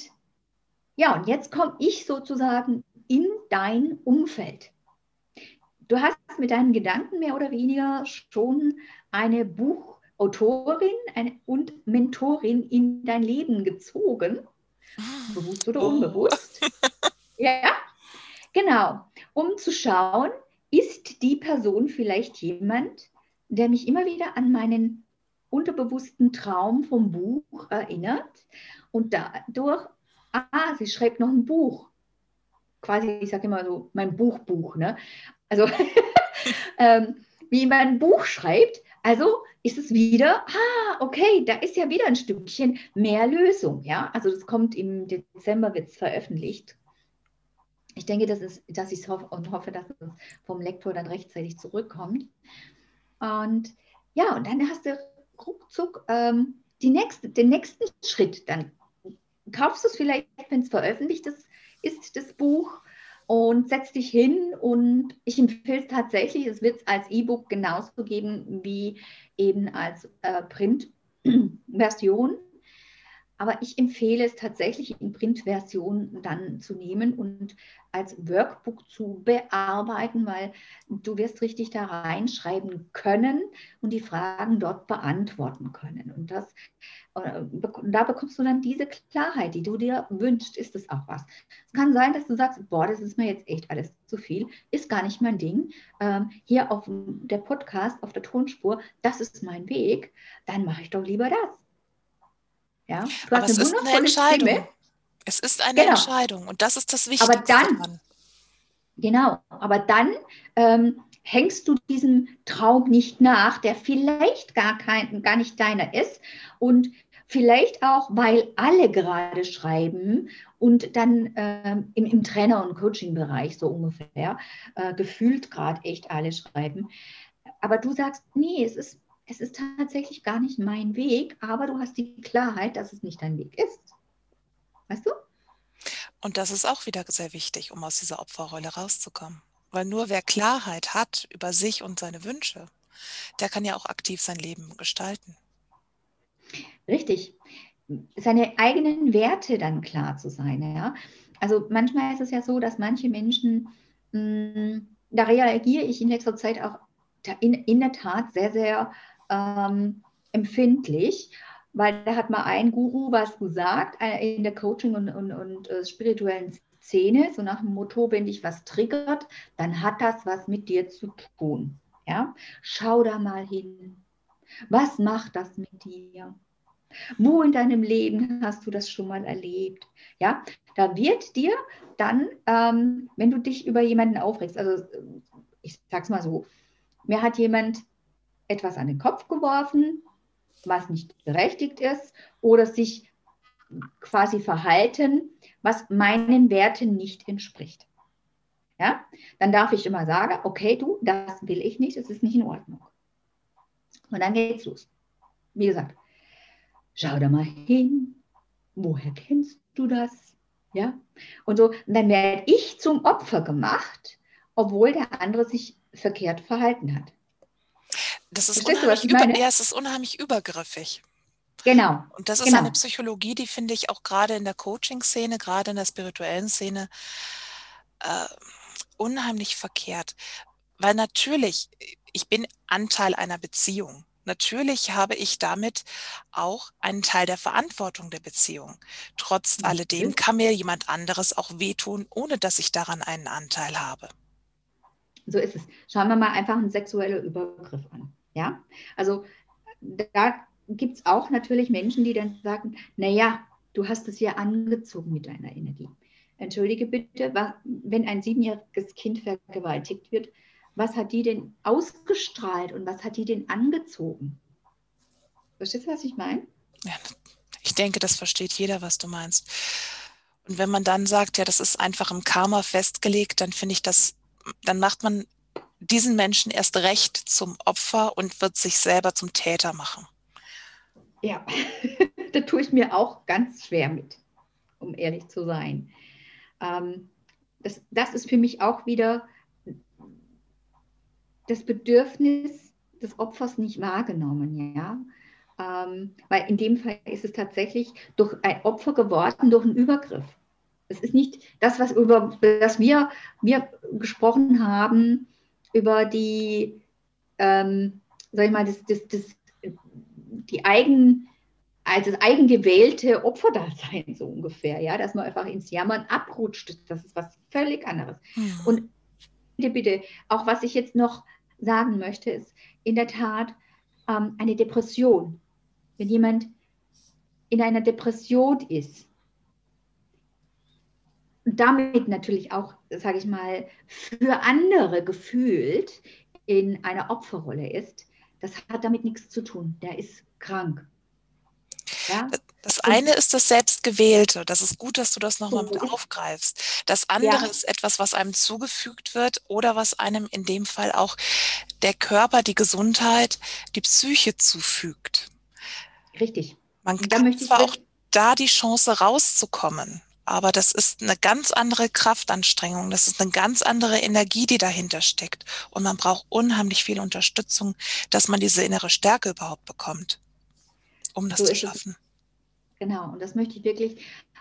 ja, und jetzt komme ich sozusagen in dein Umfeld. Du hast mit deinen Gedanken mehr oder weniger schon eine Buchautorin eine, und Mentorin in dein Leben gezogen. Bewusst oder oh. unbewusst. Ja, genau. Um zu schauen, ist die Person vielleicht jemand, der mich immer wieder an meinen unterbewussten Traum vom Buch erinnert und dadurch, ah, sie schreibt noch ein Buch. Quasi, ich sage immer so, mein Buchbuch, ne? Also, ähm, wie man ein Buch schreibt, also ist es wieder, ah, okay, da ist ja wieder ein Stückchen mehr Lösung, ja? Also das kommt im Dezember, wird es veröffentlicht. Ich denke, das dass ich es hoffe und hoffe, dass es vom Lektor dann rechtzeitig zurückkommt. Und ja, und dann hast du ruckzuck ähm, die nächste, den nächsten Schritt. Dann kaufst du es vielleicht, wenn es veröffentlicht ist, ist das Buch und setzt dich hin und ich empfehle es tatsächlich, es wird es als E-Book genauso geben wie eben als äh, Print-Version. Aber ich empfehle es tatsächlich in Printversion dann zu nehmen und als Workbook zu bearbeiten, weil du wirst richtig da reinschreiben können und die Fragen dort beantworten können. Und das, äh, da bekommst du dann diese Klarheit, die du dir wünschst. Ist das auch was? Es kann sein, dass du sagst, boah, das ist mir jetzt echt alles zu viel, ist gar nicht mein Ding. Ähm, hier auf der Podcast, auf der Tonspur, das ist mein Weg. Dann mache ich doch lieber das. Ja, du Aber hast es eine ist eine Entscheidung. Stimme. Es ist eine genau. Entscheidung und das ist das Wichtigste. Aber dann, daran. genau, aber dann ähm, hängst du diesem Traum nicht nach, der vielleicht gar, kein, gar nicht deiner ist und vielleicht auch, weil alle gerade schreiben und dann ähm, im, im Trainer- und Coaching-Bereich so ungefähr äh, gefühlt gerade echt alle schreiben. Aber du sagst, nee, es ist es ist tatsächlich gar nicht mein Weg, aber du hast die Klarheit, dass es nicht dein Weg ist. Weißt du? Und das ist auch wieder sehr wichtig, um aus dieser Opferrolle rauszukommen. Weil nur wer Klarheit hat über sich und seine Wünsche, der kann ja auch aktiv sein Leben gestalten. Richtig. Seine eigenen Werte dann klar zu sein. Ja? Also manchmal ist es ja so, dass manche Menschen, mh, hm, da reagiere ich in letzter Zeit auch in, in der Tat sehr, sehr ähm, empfindlich, weil da hat mal ein Guru was gesagt äh, in der Coaching- und, und, und äh, spirituellen Szene, so nach dem Motto, wenn dich was triggert, dann hat das was mit dir zu tun. Ja? Schau da mal hin. Was macht das mit dir? Wo in deinem Leben hast du das schon mal erlebt? Ja, da wird dir dann, ähm, wenn du dich über jemanden aufregst, also ich sag's mal so, mir hat jemand etwas an den Kopf geworfen, was nicht berechtigt ist, oder sich quasi verhalten, was meinen Werten nicht entspricht. Ja, dann darf ich immer sagen, okay, du, das will ich nicht, das ist nicht in Ordnung. Und dann geht's los. Wie gesagt, schau da mal hin, woher kennst du das? Ja, und so, und dann werde ich zum Opfer gemacht, obwohl der andere sich verkehrt verhalten hat. Das ist, unheimlich, du, über, ja, es ist unheimlich übergriffig. Genau. Und das ist genau. eine Psychologie, die finde ich auch gerade in der Coaching-Szene, gerade in der spirituellen Szene, äh, unheimlich verkehrt. Weil natürlich, ich bin Anteil einer Beziehung. Natürlich habe ich damit auch einen Teil der Verantwortung der Beziehung. Trotz mhm. alledem kann mir jemand anderes auch wehtun, ohne dass ich daran einen Anteil habe. So ist es. Schauen wir mal einfach einen sexuellen Übergriff an. Ja, also da gibt es auch natürlich Menschen, die dann sagen, naja, du hast es ja angezogen mit deiner Energie. Entschuldige bitte, wenn ein siebenjähriges Kind vergewaltigt wird, was hat die denn ausgestrahlt und was hat die denn angezogen? Verstehst du, was ich meine? Ja, ich denke, das versteht jeder, was du meinst. Und wenn man dann sagt, ja, das ist einfach im Karma festgelegt, dann finde ich das, dann macht man diesen Menschen erst recht zum Opfer und wird sich selber zum Täter machen. Ja, da tue ich mir auch ganz schwer mit, um ehrlich zu sein. Ähm, das, das ist für mich auch wieder das Bedürfnis des Opfers nicht wahrgenommen, ja. Ähm, weil in dem Fall ist es tatsächlich durch ein Opfer geworden, durch einen Übergriff. Es ist nicht das, was über das wir, wir gesprochen haben, über die, ähm, sag ich mal, das, das, das, die eigen, also das eigengewählte Opferdasein so ungefähr, ja, dass man einfach ins Jammern abrutscht, das ist was völlig anderes. Mhm. Und bitte, bitte, auch was ich jetzt noch sagen möchte, ist in der Tat ähm, eine Depression. Wenn jemand in einer Depression ist und damit natürlich auch, sage ich mal, für andere gefühlt in einer Opferrolle ist, das hat damit nichts zu tun. Der ist krank. Ja? Das eine ist das Selbstgewählte. Das ist gut, dass du das nochmal mit aufgreifst. Das andere ja. ist etwas, was einem zugefügt wird oder was einem in dem Fall auch der Körper, die Gesundheit, die Psyche zufügt. Richtig. Man kann zwar auch da die Chance rauszukommen, aber das ist eine ganz andere Kraftanstrengung, das ist eine ganz andere Energie, die dahinter steckt. Und man braucht unheimlich viel Unterstützung, dass man diese innere Stärke überhaupt bekommt um das so zu schaffen. Genau, und das möchte ich wirklich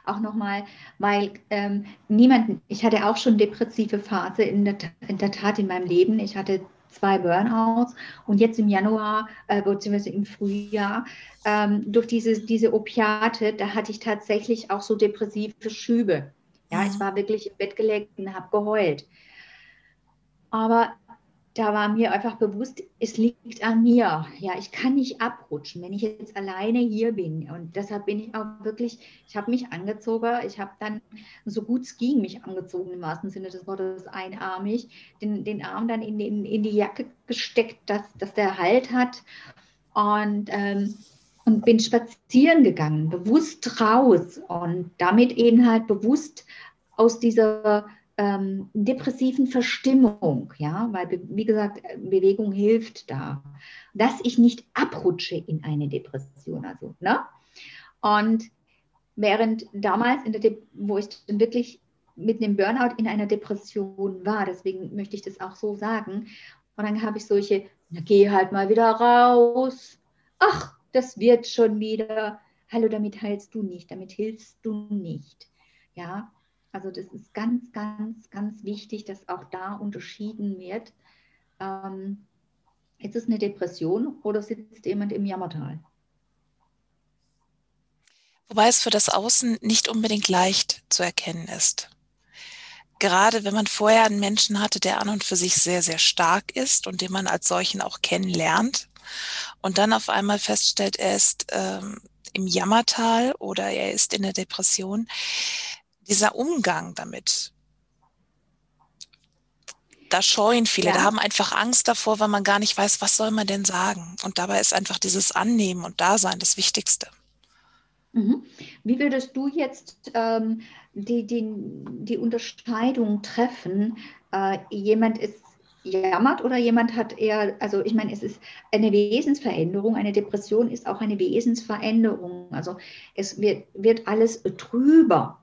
auch nochmal, weil ähm, niemand, ich hatte auch schon depressive Phase in der, in der Tat in meinem Leben. Ich hatte zwei Burnouts und jetzt im Januar, äh, beziehungsweise im Frühjahr, ähm, durch diese, diese Opiate, da hatte ich tatsächlich auch so depressive Schübe. Ja, mhm. ich war wirklich im Bett gelegt und habe geheult. Aber da war mir einfach bewusst, es liegt an mir. Ja, ich kann nicht abrutschen, wenn ich jetzt alleine hier bin. Und deshalb bin ich auch wirklich, ich habe mich angezogen. Ich habe dann, so gut es ging, mich angezogen, im wahrsten Sinne des Wortes, einarmig, den, den Arm dann in, in, in die Jacke gesteckt, dass, dass der Halt hat. Und, ähm, und bin spazieren gegangen, bewusst raus und damit eben halt bewusst aus dieser ähm, depressiven Verstimmung, ja, weil, wie gesagt, Bewegung hilft da, dass ich nicht abrutsche in eine Depression, also, ne? Und während damals, wo ich wirklich mit einem Burnout in einer Depression war, deswegen möchte ich das auch so sagen, und dann habe ich solche, na, geh halt mal wieder raus, ach, das wird schon wieder, hallo, damit heilst du nicht, damit hilfst du nicht, ja, also das ist ganz, ganz, ganz wichtig, dass auch da unterschieden wird. Ähm, ist es eine Depression oder sitzt jemand im Jammertal? Wobei es für das Außen nicht unbedingt leicht zu erkennen ist. gerade wenn man vorher einen Menschen hatte, der an und für sich sehr, sehr stark ist und den man als solchen auch kennenlernt und dann auf einmal feststellt, er ist ähm, im Jammertal oder er ist in der Depression, dieser Umgang damit, da scheuen viele, ja. da haben einfach Angst davor, weil man gar nicht weiß, was soll man denn sagen. Und dabei ist einfach dieses Annehmen und Dasein das Wichtigste. Mhm. Wie würdest du jetzt ähm, die, die, die Unterscheidung treffen? Äh, jemand ist jammert oder jemand hat eher, also ich meine, es ist eine Wesensveränderung. Eine Depression ist auch eine Wesensveränderung. Also es wird, wird alles trüber.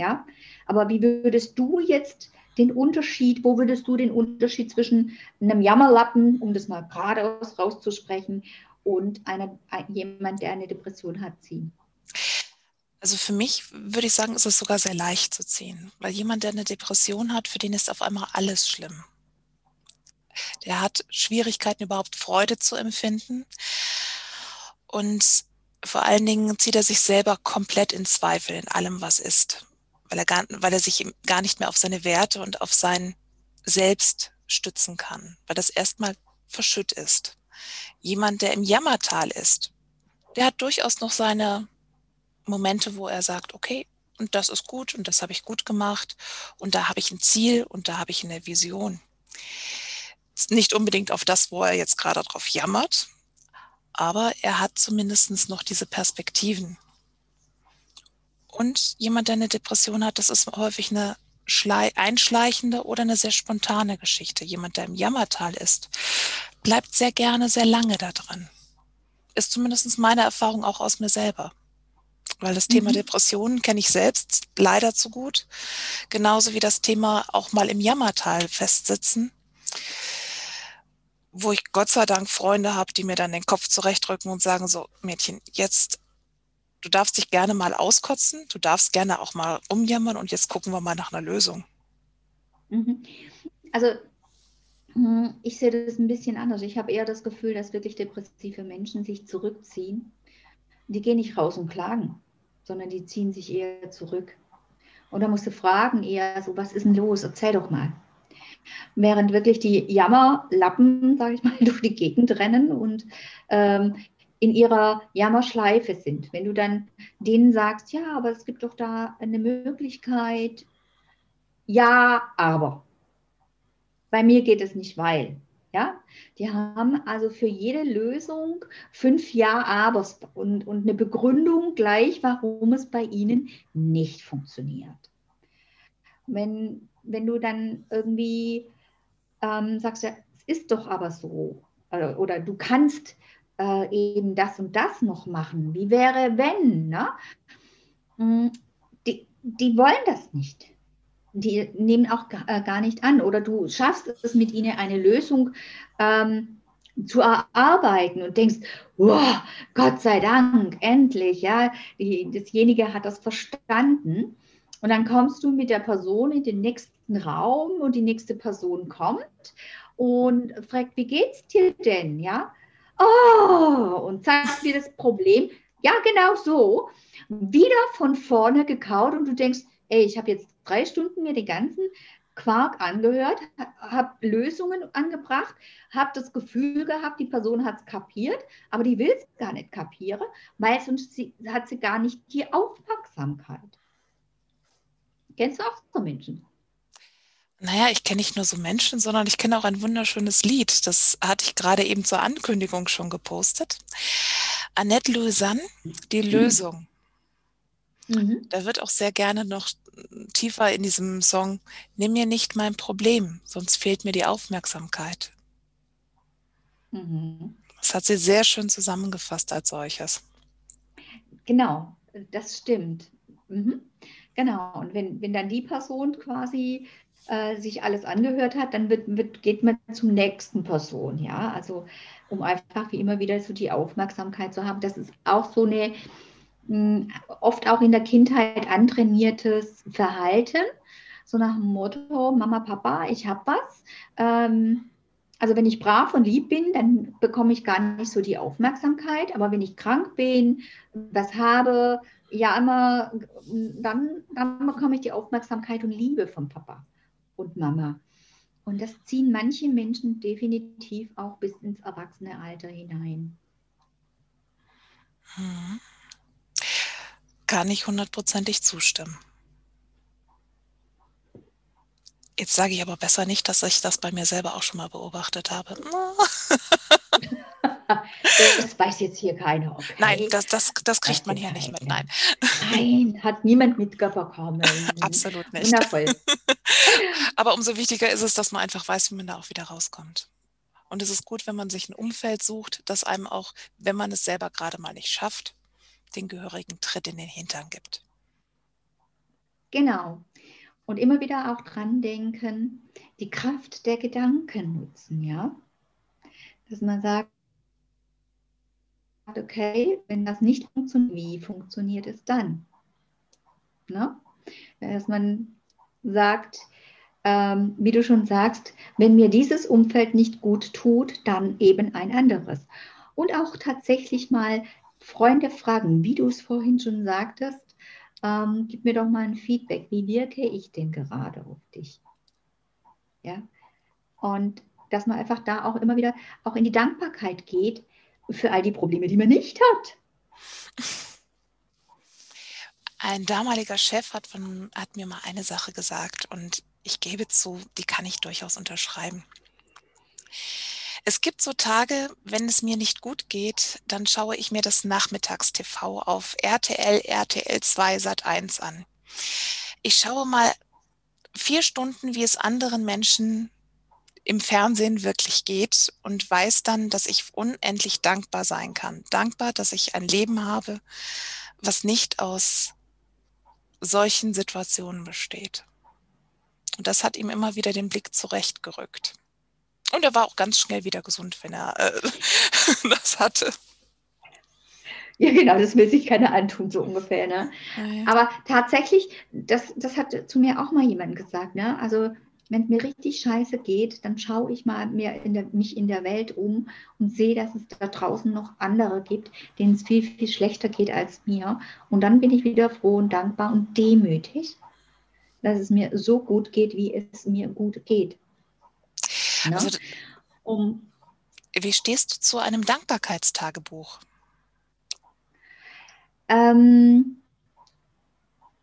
Ja, aber wie würdest du jetzt den Unterschied, wo würdest du den Unterschied zwischen einem Jammerlappen, um das mal geradeaus rauszusprechen, und einer, jemand, der eine Depression hat, ziehen? Also für mich würde ich sagen, ist es sogar sehr leicht zu ziehen, weil jemand, der eine Depression hat, für den ist auf einmal alles schlimm. Der hat Schwierigkeiten, überhaupt Freude zu empfinden. Und vor allen Dingen zieht er sich selber komplett in Zweifel in allem, was ist, weil er, gar, weil er sich gar nicht mehr auf seine Werte und auf sein Selbst stützen kann, weil das erstmal verschütt ist. Jemand, der im Jammertal ist, der hat durchaus noch seine Momente, wo er sagt, okay, und das ist gut und das habe ich gut gemacht und da habe ich ein Ziel und da habe ich eine Vision. Nicht unbedingt auf das, wo er jetzt gerade drauf jammert, aber er hat zumindest noch diese Perspektiven. Und jemand, der eine Depression hat, das ist häufig eine einschleichende oder eine sehr spontane Geschichte. Jemand, der im Jammertal ist, bleibt sehr gerne sehr lange da drin. Ist zumindest meine Erfahrung auch aus mir selber. Weil das Thema mhm. Depressionen kenne ich selbst leider zu gut. Genauso wie das Thema auch mal im Jammertal festsitzen wo ich Gott sei Dank Freunde habe, die mir dann den Kopf zurechtrücken und sagen, so Mädchen, jetzt, du darfst dich gerne mal auskotzen, du darfst gerne auch mal umjammern und jetzt gucken wir mal nach einer Lösung. Mhm. Also hm, ich sehe das ein bisschen anders. Ich habe eher das Gefühl, dass wirklich depressive Menschen sich zurückziehen. Die gehen nicht raus und klagen, sondern die ziehen sich eher zurück. Und da musst du fragen eher so, was ist denn los? Erzähl doch mal während wirklich die Jammerlappen, sage ich mal, durch die Gegend rennen und ähm, in ihrer Jammerschleife sind. Wenn du dann denen sagst, ja, aber es gibt doch da eine Möglichkeit, ja, aber. Bei mir geht es nicht, weil. Ja, die haben also für jede Lösung fünf Ja-Abers und, und eine Begründung gleich, warum es bei ihnen nicht funktioniert. Wenn wenn du dann irgendwie ähm, sagst, ja, es ist doch aber so, oder, oder du kannst äh, eben das und das noch machen. Wie wäre, wenn? Ne? Hm, die, die wollen das nicht. Die nehmen auch äh, gar nicht an. Oder du schaffst es mit ihnen, eine Lösung ähm, zu erarbeiten und denkst, wow, Gott sei Dank, endlich, ja, die, dasjenige hat das verstanden. Und dann kommst du mit der Person in den nächsten Raum und die nächste Person kommt und fragt, wie geht's dir denn? Ja, oh, und zeigt dir das Problem. Ja, genau so. Wieder von vorne gekaut und du denkst, ey, ich habe jetzt drei Stunden mir den ganzen Quark angehört, habe Lösungen angebracht, habe das Gefühl gehabt, die Person hat es kapiert, aber die will es gar nicht kapieren, weil sonst hat sie gar nicht die Aufmerksamkeit. Kennst du auch so Menschen? Naja, ich kenne nicht nur so Menschen, sondern ich kenne auch ein wunderschönes Lied. Das hatte ich gerade eben zur Ankündigung schon gepostet. Annette Louisanne, die mhm. Lösung. Mhm. Da wird auch sehr gerne noch tiefer in diesem Song, nimm mir nicht mein Problem, sonst fehlt mir die Aufmerksamkeit. Mhm. Das hat sie sehr schön zusammengefasst als solches. Genau, das stimmt. Mhm. Genau, und wenn, wenn dann die Person quasi äh, sich alles angehört hat, dann wird, wird, geht man zur nächsten Person, ja, also um einfach wie immer wieder so die Aufmerksamkeit zu haben. Das ist auch so eine mh, hm, oft auch in der Kindheit antrainiertes Verhalten, so nach dem Motto, Mama, Papa, ich habe was. Ähm, also wenn ich brav und lieb bin, dann bekomme ich gar nicht so die Aufmerksamkeit. Aber wenn ich krank bin, was habe, ja immer, dann, dann bekomme ich die Aufmerksamkeit und Liebe vom Papa und Mama. Und das ziehen manche Menschen definitiv auch bis ins Erwachsene hinein. Hm. Kann ich hundertprozentig zustimmen. Jetzt sage ich aber besser nicht, dass ich das bei mir selber auch schon mal beobachtet habe. das weiß jetzt hier keiner. Okay? Nein, das, das, das kriegt das man hier nicht mit. Nein. Nein, hat niemand mitbekommen. Absolut nicht. Wundervoll. Aber umso wichtiger ist es, dass man einfach weiß, wie man da auch wieder rauskommt. Und es ist gut, wenn man sich ein Umfeld sucht, das einem auch, wenn man es selber gerade mal nicht schafft, den gehörigen Tritt in den Hintern gibt. Genau. Und immer wieder auch dran denken, die Kraft der Gedanken nutzen, ja. Dass man sagt, okay, wenn das nicht funktioniert, wie funktioniert es dann? Ne? Dass man sagt, ähm, wie du schon sagst, wenn mir dieses Umfeld nicht gut tut, dann eben ein anderes. Und auch tatsächlich mal Freunde fragen, wie du es vorhin schon sagtest, ähm, gib mir doch mal ein Feedback, wie wirke ich denn gerade auf dich? Ja, und dass man einfach da auch immer wieder auch in die Dankbarkeit geht für all die Probleme, die man nicht hat. Ein damaliger Chef hat, von, hat mir mal eine Sache gesagt und ich gebe zu, die kann ich durchaus unterschreiben. Es gibt so Tage, wenn es mir nicht gut geht, dann schaue ich mir das Nachmittagstv auf RTL, RTL 2, Sat 1 an. Ich schaue mal vier Stunden, wie es anderen Menschen im Fernsehen wirklich geht und weiß dann, dass ich unendlich dankbar sein kann. Dankbar, dass ich ein Leben habe, was nicht aus solchen Situationen besteht. Und das hat ihm immer wieder den Blick zurechtgerückt. Und er war auch ganz schnell wieder gesund, wenn er äh, das hatte. Ja, genau, das will sich keiner antun, so ungefähr. Ne? Ja, Aber tatsächlich, das, das hat zu mir auch mal jemand gesagt. Ne? Also, wenn es mir richtig scheiße geht, dann schaue ich mal mir in der, mich in der Welt um und sehe, dass es da draußen noch andere gibt, denen es viel, viel schlechter geht als mir. Und dann bin ich wieder froh und dankbar und demütig, dass es mir so gut geht, wie es mir gut geht. Ne? Also, um, wie stehst du zu einem Dankbarkeitstagebuch? Ähm,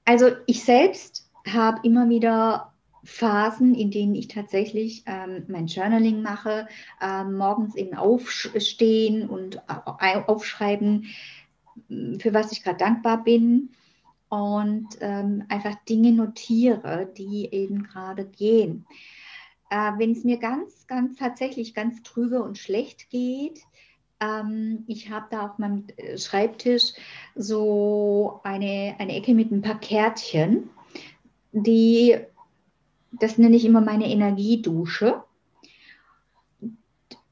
also ich selbst habe immer wieder Phasen, in denen ich tatsächlich ähm, mein Journaling mache, ähm, morgens eben aufstehen und aufschreiben, für was ich gerade dankbar bin und ähm, einfach Dinge notiere, die eben gerade gehen. Äh, Wenn es mir ganz, ganz tatsächlich ganz trübe und schlecht geht, ähm, ich habe da auf meinem äh, Schreibtisch so eine, eine Ecke mit ein paar Kärtchen, die, das nenne ich immer meine Energiedusche.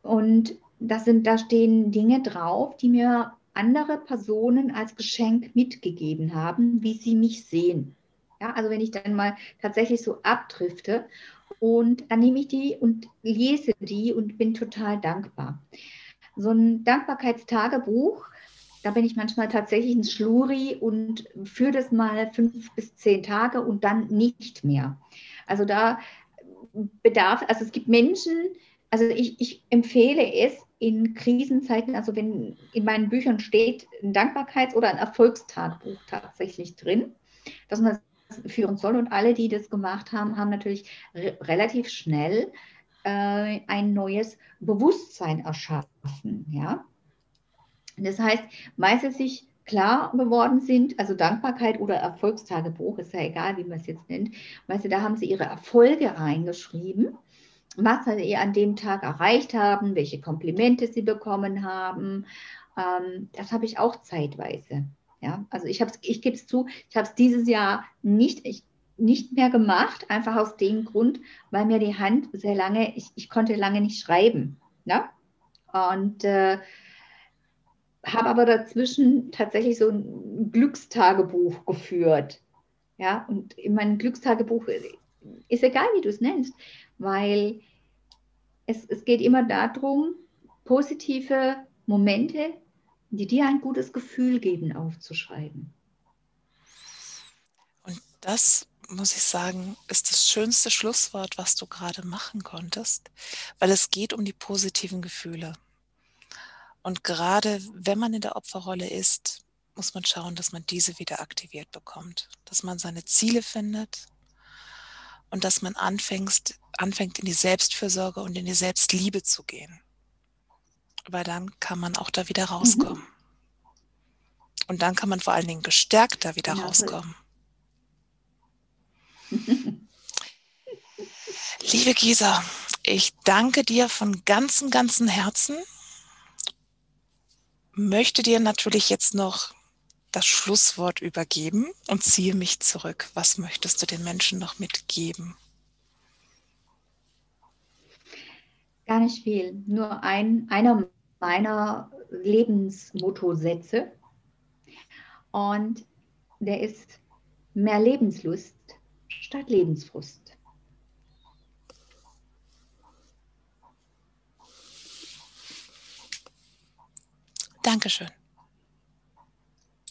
Und das sind, da stehen Dinge drauf, die mir andere Personen als Geschenk mitgegeben haben, wie sie mich sehen. Ja, also wenn ich dann mal tatsächlich so abdrifte und dann nehme ich die und lese die und bin total dankbar. So ein Dankbarkeitstagebuch, da bin ich manchmal tatsächlich ein Schluri und führe das mal fünf bis zehn Tage und dann nicht mehr. Also da bedarf, also es gibt Menschen, also ich, ich empfehle es in Krisenzeiten, also wenn in meinen Büchern steht ein Dankbarkeits- oder ein Erfolgstagebuch tatsächlich drin, dass man führen soll. Und alle, die das gemacht haben, haben natürlich re relativ schnell äh, ein neues Bewusstsein erschaffen. Ja? Das heißt, sie sich klar geworden sind, also Dankbarkeit oder Erfolgstagebuch, ist ja egal, wie man es jetzt nennt, weil sie, da haben sie ihre Erfolge reingeschrieben, was sie an dem Tag erreicht haben, welche Komplimente sie bekommen haben. Ähm, das habe ich auch zeitweise. Ja, also ich, ich gebe es zu, ich habe es dieses Jahr nicht, ich, nicht mehr gemacht, einfach aus dem Grund, weil mir die Hand sehr lange, ich, ich konnte lange nicht schreiben. Ja? Und äh, habe aber dazwischen tatsächlich so ein Glückstagebuch geführt. Ja, und in meinem Glückstagebuch ist egal, wie du es nennst, weil es, es geht immer darum, positive Momente die dir ein gutes Gefühl geben, aufzuschreiben. Und das muss ich sagen, ist das schönste Schlusswort, was du gerade machen konntest, weil es geht um die positiven Gefühle. Und gerade wenn man in der Opferrolle ist, muss man schauen, dass man diese wieder aktiviert bekommt, dass man seine Ziele findet und dass man anfängt, anfängt in die Selbstfürsorge und in die Selbstliebe zu gehen. Weil dann kann man auch da wieder rauskommen. Mhm. Und dann kann man vor allen Dingen gestärkt da wieder genau. rauskommen. Liebe Gisa, ich danke dir von ganzem, ganzem Herzen. Möchte dir natürlich jetzt noch das Schlusswort übergeben und ziehe mich zurück. Was möchtest du den Menschen noch mitgeben? Gar nicht viel. Nur ein, einer meiner Lebensmotto-Sätze. Und der ist mehr Lebenslust statt Lebensfrust. Dankeschön.